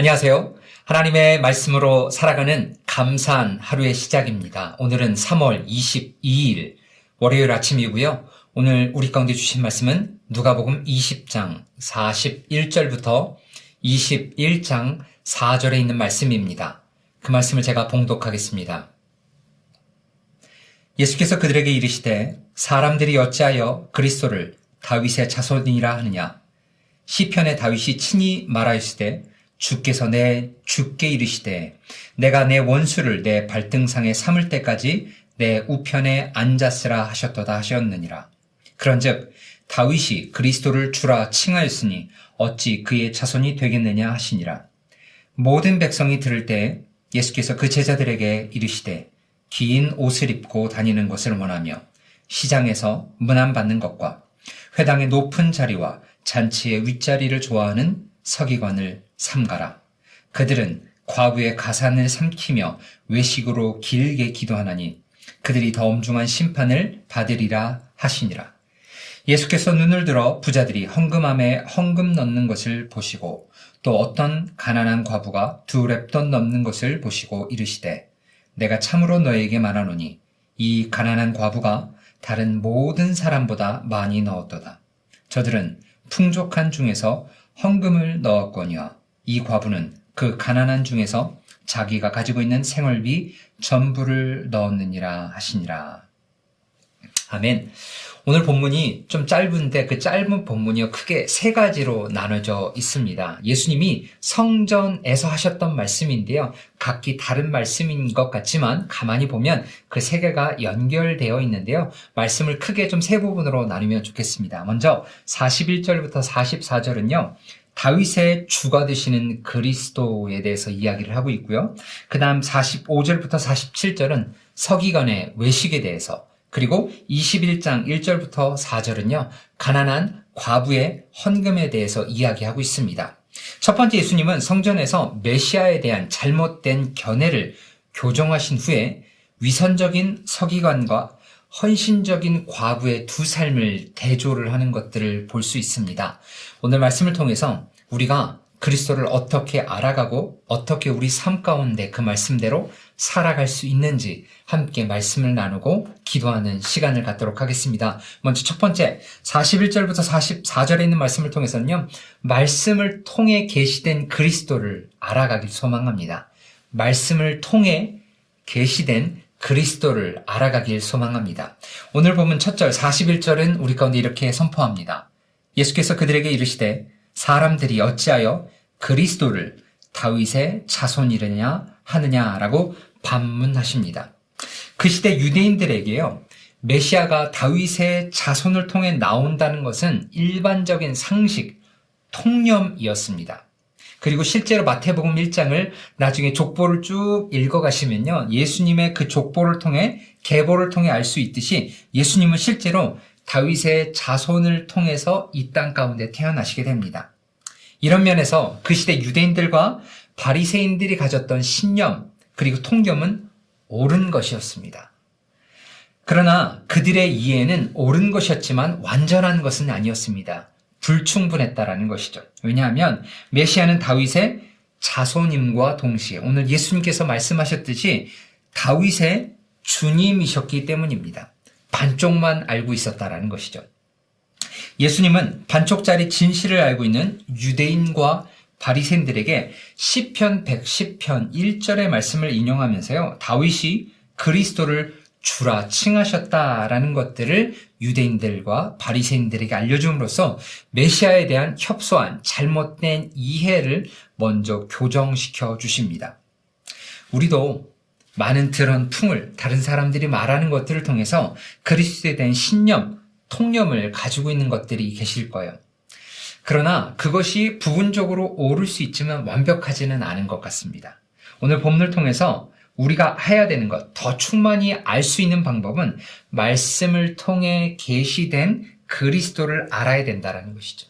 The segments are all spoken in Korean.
안녕하세요. 하나님의 말씀으로 살아가는 감사한 하루의 시작입니다. 오늘은 3월 22일 월요일 아침이고요. 오늘 우리 가운데 주신 말씀은 누가복음 20장 41절부터 21장 4절에 있는 말씀입니다. 그 말씀을 제가 봉독하겠습니다. 예수께서 그들에게 이르시되 사람들이 어찌하여 그리스도를 다윗의 자손이라 하느냐 시편의 다윗이 친히 말하였으되 주께서 내 주께 이르시되 내가 내 원수를 내 발등상에 삼을 때까지 내 우편에 앉았으라 하셨도다 하셨느니라. 그런즉 다윗이 그리스도를 주라 칭하였으니 어찌 그의 자손이 되겠느냐 하시니라. 모든 백성이 들을 때 예수께서 그 제자들에게 이르시되 긴 옷을 입고 다니는 것을 원하며 시장에서 문안받는 것과 회당의 높은 자리와 잔치의 윗자리를 좋아하는 서기관을 삼가라. 그들은 과부의 가산을 삼키며 외식으로 길게 기도하나니 그들이 더 엄중한 심판을 받으리라 하시니라. 예수께서 눈을 들어 부자들이 헌금함에 헌금 넣는 것을 보시고 또 어떤 가난한 과부가 두 랩돈 넘는 것을 보시고 이르시되 내가 참으로 너에게 말하노니 이 가난한 과부가 다른 모든 사람보다 많이 넣었도다. 저들은 풍족한 중에서 헌금을 넣었거니와 이 과부는 그 가난한 중에서 자기가 가지고 있는 생활비 전부를 넣었느니라 하시니라. 아멘. 오늘 본문이 좀 짧은데 그 짧은 본문이 크게 세 가지로 나눠져 있습니다. 예수님이 성전에서 하셨던 말씀인데요. 각기 다른 말씀인 것 같지만 가만히 보면 그 세 개가 연결되어 있는데요. 말씀을 크게 좀 세 부분으로 나누면 좋겠습니다. 먼저 41절부터 44절은요. 다윗의 주가 되시는 그리스도에 대해서 이야기를 하고 있고요. 그 다음 45절부터 47절은 서기관의 외식에 대해서 그리고 21장 1절부터 4절은요, 가난한 과부의 헌금에 대해서 이야기하고 있습니다. 첫 번째 예수님은 성전에서 메시아에 대한 잘못된 견해를 교정하신 후에 위선적인 서기관과 헌신적인 과부의 두 삶을 대조를 하는 것들을 볼 수 있습니다. 오늘 말씀을 통해서 우리가 그리스도를 어떻게 알아가고 어떻게 우리 삶 가운데 그 말씀대로 살아갈 수 있는지 함께 말씀을 나누고 기도하는 시간을 갖도록 하겠습니다. 먼저 첫 번째 41절부터 44절에 있는 말씀을 통해서는요. 말씀을 통해 계시된 그리스도를 알아가길 소망합니다. 말씀을 통해 계시된 그리스도를 알아가길 소망합니다. 오늘 보면 첫절 41절은 우리 가운데 이렇게 선포합니다. 예수께서 그들에게 이르시되 사람들이 어찌하여 그리스도를 다윗의 자손이느냐 하느냐라고 반문하십니다. 그 시대 유대인들에게요. 메시아가 다윗의 자손을 통해 나온다는 것은 일반적인 상식, 통념이었습니다. 그리고 실제로 마태복음 1장을 나중에 족보를 쭉 읽어가시면요. 예수님의 그 족보를 통해, 계보를 통해 알 수 있듯이 예수님은 실제로 다윗의 자손을 통해서 이 땅 가운데 태어나시게 됩니다. 이런 면에서 그 시대 유대인들과 바리새인들이 가졌던 신념 그리고 통념은 옳은 것이었습니다. 그러나 그들의 이해는 옳은 것이었지만 완전한 것은 아니었습니다. 불충분했다라는 것이죠. 왜냐하면 메시아는 다윗의 자손임과 동시에 오늘 예수님께서 말씀하셨듯이 다윗의 주님이셨기 때문입니다. 반쪽만 알고 있었다라는 것이죠. 예수님은 반쪽짜리 진실을 알고 있는 유대인과 바리새인들에게 시편 110편 1절의 말씀을 인용하면서요. 다윗이 그리스도를 주라 칭하셨다라는 것들을 유대인들과 바리새인들에게 알려줌으로써 메시아에 대한 협소한 잘못된 이해를 먼저 교정시켜 주십니다. 우리도 많은 그런 풍을 다른 사람들이 말하는 것들을 통해서 그리스도에 대한 신념, 통념을 가지고 있는 것들이 계실 거예요. 그러나 그것이 부분적으로 옳을 수 있지만 완벽하지는 않은 것 같습니다. 오늘 본문을 통해서 우리가 해야 되는 것, 더 충만히 알 수 있는 방법은 말씀을 통해 계시된 그리스도를 알아야 된다는 것이죠.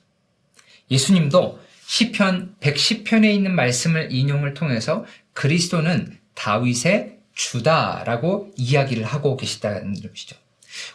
예수님도 시편 110편에 있는 말씀을 인용을 통해서 그리스도는 다윗의 주다라고 이야기를 하고 계시다는 것이죠.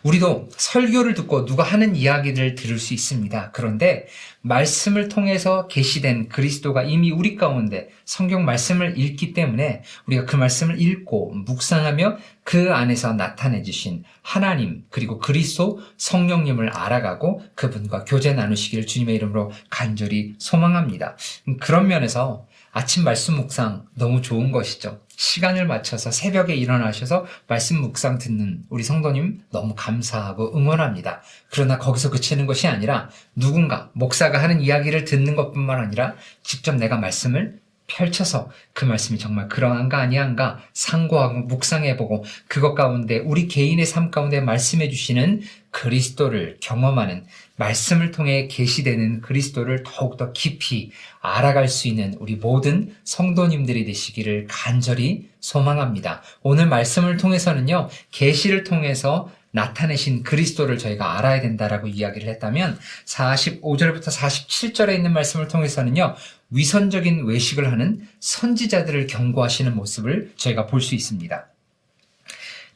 우리도 설교를 듣고 누가 하는 이야기를 들을 수 있습니다. 그런데 말씀을 통해서 계시된 그리스도가 이미 우리 가운데 성경 말씀을 읽기 때문에 우리가 그 말씀을 읽고 묵상하며 그 안에서 나타내 주신 하나님 그리고 그리스도 성령님을 알아가고 그분과 교제 나누시기를 주님의 이름으로 간절히 소망합니다. 그런 면에서 아침 말씀 묵상 너무 좋은 것이죠. 시간을 맞춰서 새벽에 일어나셔서 말씀 묵상 듣는 우리 성도님 너무 감사하고 응원합니다. 그러나 거기서 그치는 것이 아니라 누군가 목사가 하는 이야기를 듣는 것뿐만 아니라 직접 내가 말씀을 펼쳐서 그 말씀이 정말 그러한가 아니한가 상고하고 묵상해보고 그것 가운데 우리 개인의 삶 가운데 말씀해 주시는 그리스도를 경험하는 말씀을 통해 계시되는 그리스도를 더욱더 깊이 알아갈 수 있는 우리 모든 성도님들이 되시기를 간절히 소망합니다. 오늘 말씀을 통해서는요. 계시를 통해서 나타내신 그리스도를 저희가 알아야 된다라고 이야기를 했다면 45절부터 47절에 있는 말씀을 통해서는요. 위선적인 외식을 하는 선지자들을 경고하시는 모습을 저희가 볼 수 있습니다.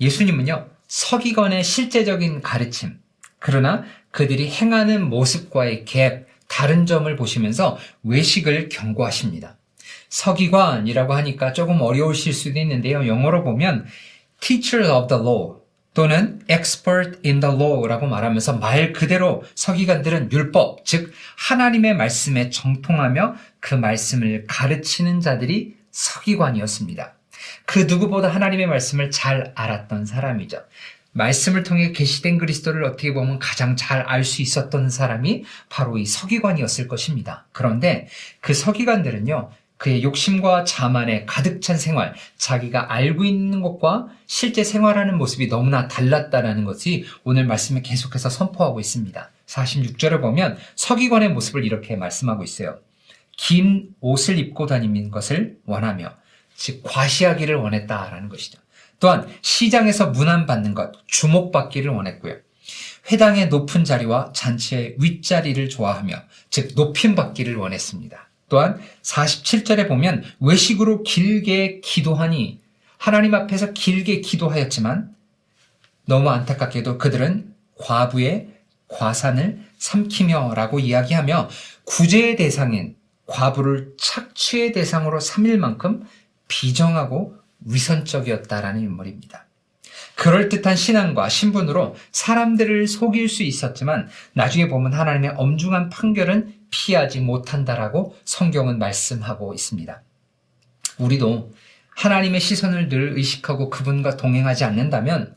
예수님은요. 서기관의 실제적인 가르침, 그러나 그들이 행하는 모습과의 갭, 다른 점을 보시면서 외식을 경고하십니다. 서기관이라고 하니까 조금 어려우실 수도 있는데요. 영어로 보면 teacher of the law 또는 expert in the law라고 말하면서 말 그대로 서기관들은 율법, 즉 하나님의 말씀에 정통하며 그 말씀을 가르치는 자들이 서기관이었습니다. 그 누구보다 하나님의 말씀을 잘 알았던 사람이죠. 말씀을 통해 계시된 그리스도를 어떻게 보면 가장 잘 알 수 있었던 사람이 바로 이 서기관이었을 것입니다. 그런데 그 서기관들은요, 그의 욕심과 자만에 가득 찬 생활, 자기가 알고 있는 것과 실제 생활하는 모습이 너무나 달랐다라는 것이 오늘 말씀에 계속해서 선포하고 있습니다. 46절을 보면 서기관의 모습을 이렇게 말씀하고 있어요. 긴 옷을 입고 다니는 것을 원하며, 즉, 과시하기를 원했다라는 것이죠. 또한 시장에서 문안받는 것, 주목받기를 원했고요. 회당의 높은 자리와 잔치의 윗자리를 좋아하며, 즉, 높임받기를 원했습니다. 또한 47절에 보면 외식으로 길게 기도하니 하나님 앞에서 길게 기도하였지만 너무 안타깝게도 그들은 과부의 과산을 삼키며 라고 이야기하며 구제의 대상인 과부를 착취의 대상으로 삼일 만큼 비정하고 위선적이었다라는 인물입니다. 그럴듯한 신앙과 신분으로 사람들을 속일 수 있었지만 나중에 보면 하나님의 엄중한 판결은 피하지 못한다라고 성경은 말씀하고 있습니다. 우리도 하나님의 시선을 늘 의식하고 그분과 동행하지 않는다면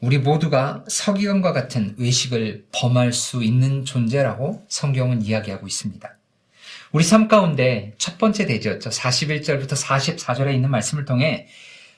우리 모두가 서기관과 같은 외식을 범할 수 있는 존재라고 성경은 이야기하고 있습니다. 우리 삶 가운데 첫 번째 대지였죠. 41절부터 44절에 있는 말씀을 통해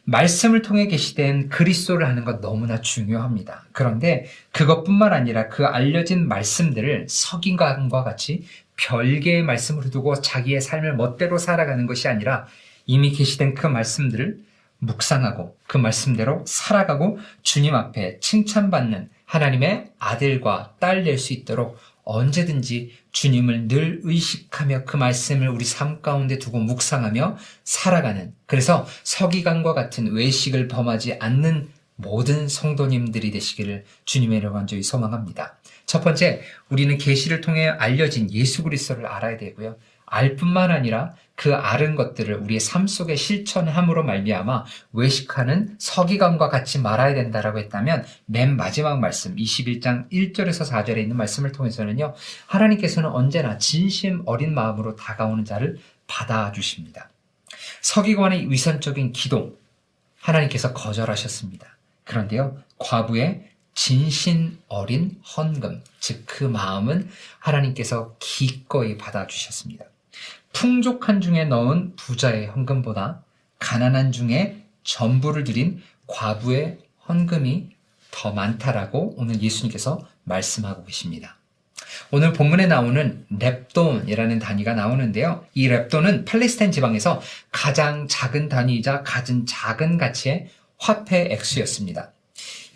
말씀을 통해 계시된 그리스도를 하는 것 너무나 중요합니다. 그런데 그것뿐만 아니라 그 알려진 말씀들을 석인과 같이 별개의 말씀으로 두고 자기의 삶을 멋대로 살아가는 것이 아니라 이미 계시된 그 말씀들을 묵상하고 그 말씀대로 살아가고 주님 앞에 칭찬받는 하나님의 아들과 딸 될 수 있도록 언제든지 주님을 늘 의식하며 그 말씀을 우리 삶 가운데 두고 묵상하며 살아가는 그래서 서기관과 같은 외식을 범하지 않는 모든 성도님들이 되시기를 주님의 이름 간절히 소망합니다. 첫 번째, 우리는 계시를 통해 알려진 예수 그리스도를 알아야 되고요. 알 뿐만 아니라 그 아는 것들을 우리의 삶 속에 실천함으로 말미암아 외식하는 서기관과 같이 말아야 된다라고 했다면 맨 마지막 말씀 21장 1절에서 4절에 있는 말씀을 통해서는요. 하나님께서는 언제나 진심 어린 마음으로 다가오는 자를 받아 주십니다. 서기관의 위선적인 기도 하나님께서 거절하셨습니다. 그런데요. 과부의 진신 어린 헌금, 즉 그 마음은 하나님께서 기꺼이 받아주셨습니다. 풍족한 중에 넣은 부자의 헌금보다 가난한 중에 전부를 드린 과부의 헌금이 더 많다라고 오늘 예수님께서 말씀하고 계십니다. 오늘 본문에 나오는 랩돈이라는 단위가 나오는데요. 이 랩돈은 팔레스타인 지방에서 가장 작은 단위이자 가장 작은 가치의 화폐 액수였습니다.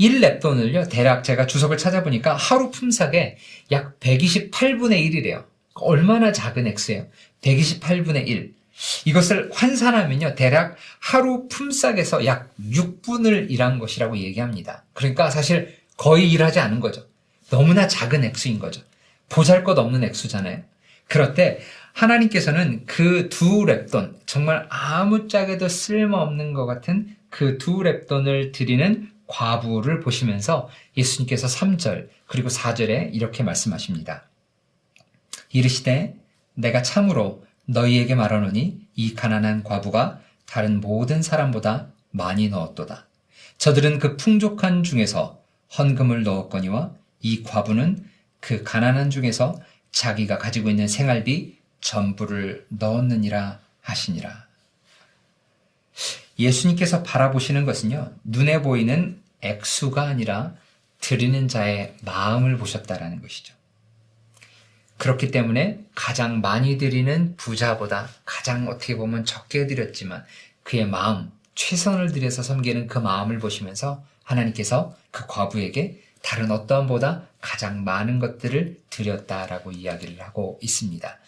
1랩돈을요, 대략 제가 주석을 찾아보니까 하루 품삯의 약 128분의 1이래요. 얼마나 작은 액수예요? 128분의 1. 이것을 환산하면요, 대략 하루 품삯에서 약 6분을 일한 것이라고 얘기합니다. 그러니까 사실 거의 일하지 않은 거죠. 너무나 작은 액수인 거죠. 보잘 것 없는 액수잖아요. 그럴 때 하나님께서는 그 두 랩돈, 정말 아무짝에도 쓸모없는 것 같은 그 두 랩돈을 드리는 과부를 보시면서 예수님께서 3절 그리고 4절에 이렇게 말씀하십니다. 이르시되 내가 참으로 너희에게 말하노니 이 가난한 과부가 다른 모든 사람보다 많이 넣었도다. 저들은 그 풍족한 중에서 헌금을 넣었거니와 이 과부는 그 가난한 중에서 자기가 가지고 있는 생활비 전부를 넣었느니라 하시니라. 예수님께서 바라보시는 것은요, 눈에 보이는 액수가 아니라 드리는 자의 마음을 보셨다라는 것이죠. 그렇기 때문에 가장 많이 드리는 부자보다 가장 어떻게 보면 적게 드렸지만 그의 마음, 최선을 들여서 섬기는 그 마음을 보시면서 하나님께서 그 과부에게 다른 어떠함보다 가장 많은 것들을 드렸다라고 이야기를 하고 있습니다.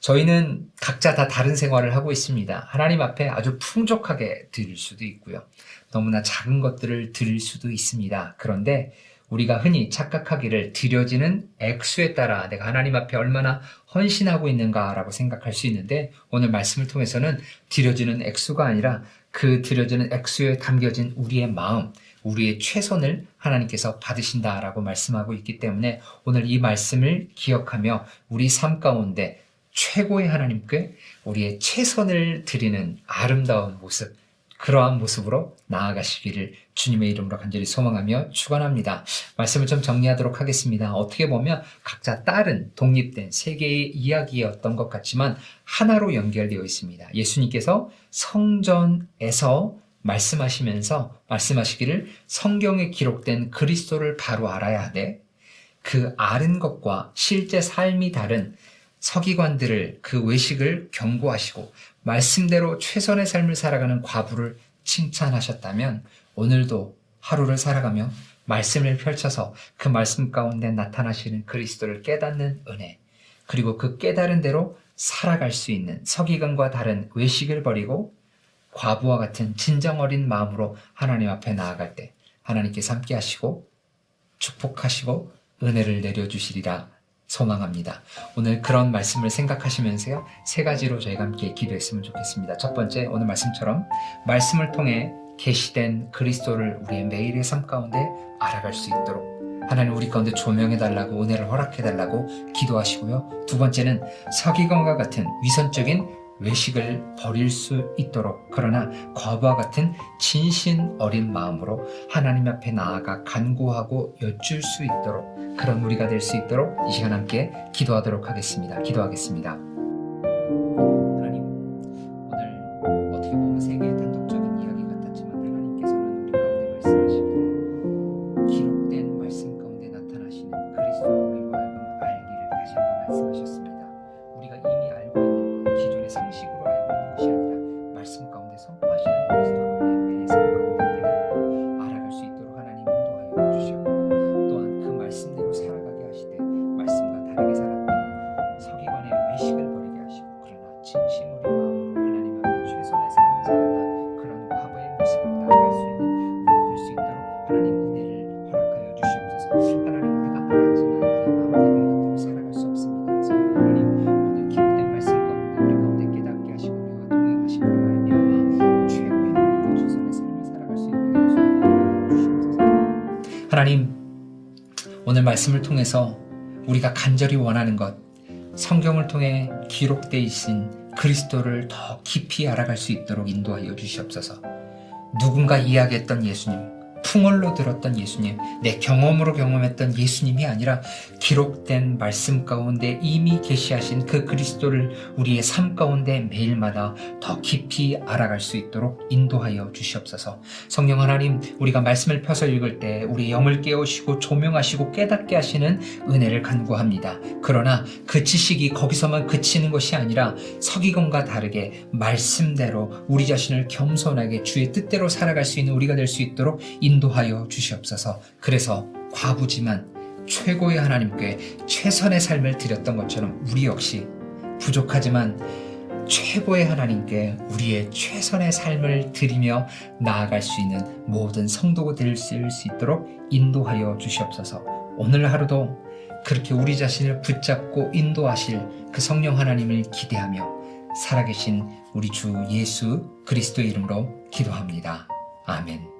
저희는 각자 다 다른 생활을 하고 있습니다. 하나님 앞에 아주 풍족하게 드릴 수도 있고요. 너무나 작은 것들을 드릴 수도 있습니다. 그런데 우리가 흔히 착각하기를 드려지는 액수에 따라 내가 하나님 앞에 얼마나 헌신하고 있는가라고 생각할 수 있는데 오늘 말씀을 통해서는 드려지는 액수가 아니라 그 드려지는 액수에 담겨진 우리의 마음, 우리의 최선을 하나님께서 받으신다라고 말씀하고 있기 때문에 오늘 이 말씀을 기억하며 우리 삶 가운데 최고의 하나님께 우리의 최선을 드리는 아름다운 모습, 그러한 모습으로 나아가시기를 주님의 이름으로 간절히 소망하며 축원합니다. 말씀을 좀 정리하도록 하겠습니다. 어떻게 보면 각자 다른 독립된 세 개의 이야기였던 것 같지만 하나로 연결되어 있습니다. 예수님께서 성전에서 말씀하시면서 말씀하시기를 성경에 기록된 그리스도를 바로 알아야 하되 그 아는 것과 실제 삶이 다른 서기관들을 그 외식을 경고하시고 말씀대로 최선의 삶을 살아가는 과부를 칭찬하셨다면 오늘도 하루를 살아가며 말씀을 펼쳐서 그 말씀 가운데 나타나시는 그리스도를 깨닫는 은혜 그리고 그 깨달은 대로 살아갈 수 있는 서기관과 다른 외식을 버리고 과부와 같은 진정 어린 마음으로 하나님 앞에 나아갈 때 하나님께서 함께 하시고 축복하시고 은혜를 내려주시리라 소망합니다. 오늘 그런 말씀을 생각하시면서요, 세 가지로 저희가 함께 기도했으면 좋겠습니다. 첫 번째, 오늘 말씀처럼 말씀을 통해 계시된 그리스도를 우리의 매일의 삶 가운데 알아갈 수 있도록 하나님 우리 가운데 조명해달라고 은혜를 허락해달라고 기도하시고요. 두 번째는 서기관과 같은 위선적인 외식을 버릴 수 있도록 그러나 과부와 같은 진신 어린 마음으로 하나님 앞에 나아가 간구하고 여쭐 수 있도록 그런 우리가 될 수 있도록 이 시간 함께 기도하도록 하겠습니다. 기도하겠습니다. 하나님, 오늘 말씀을 통해서 우리가 간절히 원하는 것, 성경을 통해 기록되어 있신 그리스도를 더 깊이 알아갈 수 있도록 인도하여 주시옵소서. 누군가 이야기했던 예수님, 풍월로 들었던 예수님, 내 경험으로 경험했던 예수님이 아니라 기록된 말씀 가운데 이미 계시하신 그 그리스도를 우리의 삶 가운데 매일마다 더 깊이 알아갈 수 있도록 인도하여 주시옵소서. 성령 하나님, 우리가 말씀을 펴서 읽을 때 우리 영을 깨우시고 조명하시고 깨닫게 하시는 은혜를 간구합니다. 그러나 그 지식이 거기서만 그치는 것이 아니라 서기관과 다르게 말씀대로 우리 자신을 겸손하게 주의 뜻대로 살아갈 수 있는 우리가 될 수 있도록 인도 인도하여 주시옵소서. 그래서 과부지만 최고의 하나님께 최선의 삶을 드렸던 것처럼 우리 역시 부족하지만 최고의 하나님께 우리의 최선의 삶을 드리며 나아갈 수 있는 모든 성도가 될수 있도록 인도하여 주시옵소서. 오늘 하루도 그렇게 우리 자신을 붙잡고 인도하실 그 성령 하나님을 기대하며 살아계신 우리 주 예수 그리스도의 이름으로 기도합니다. 아멘.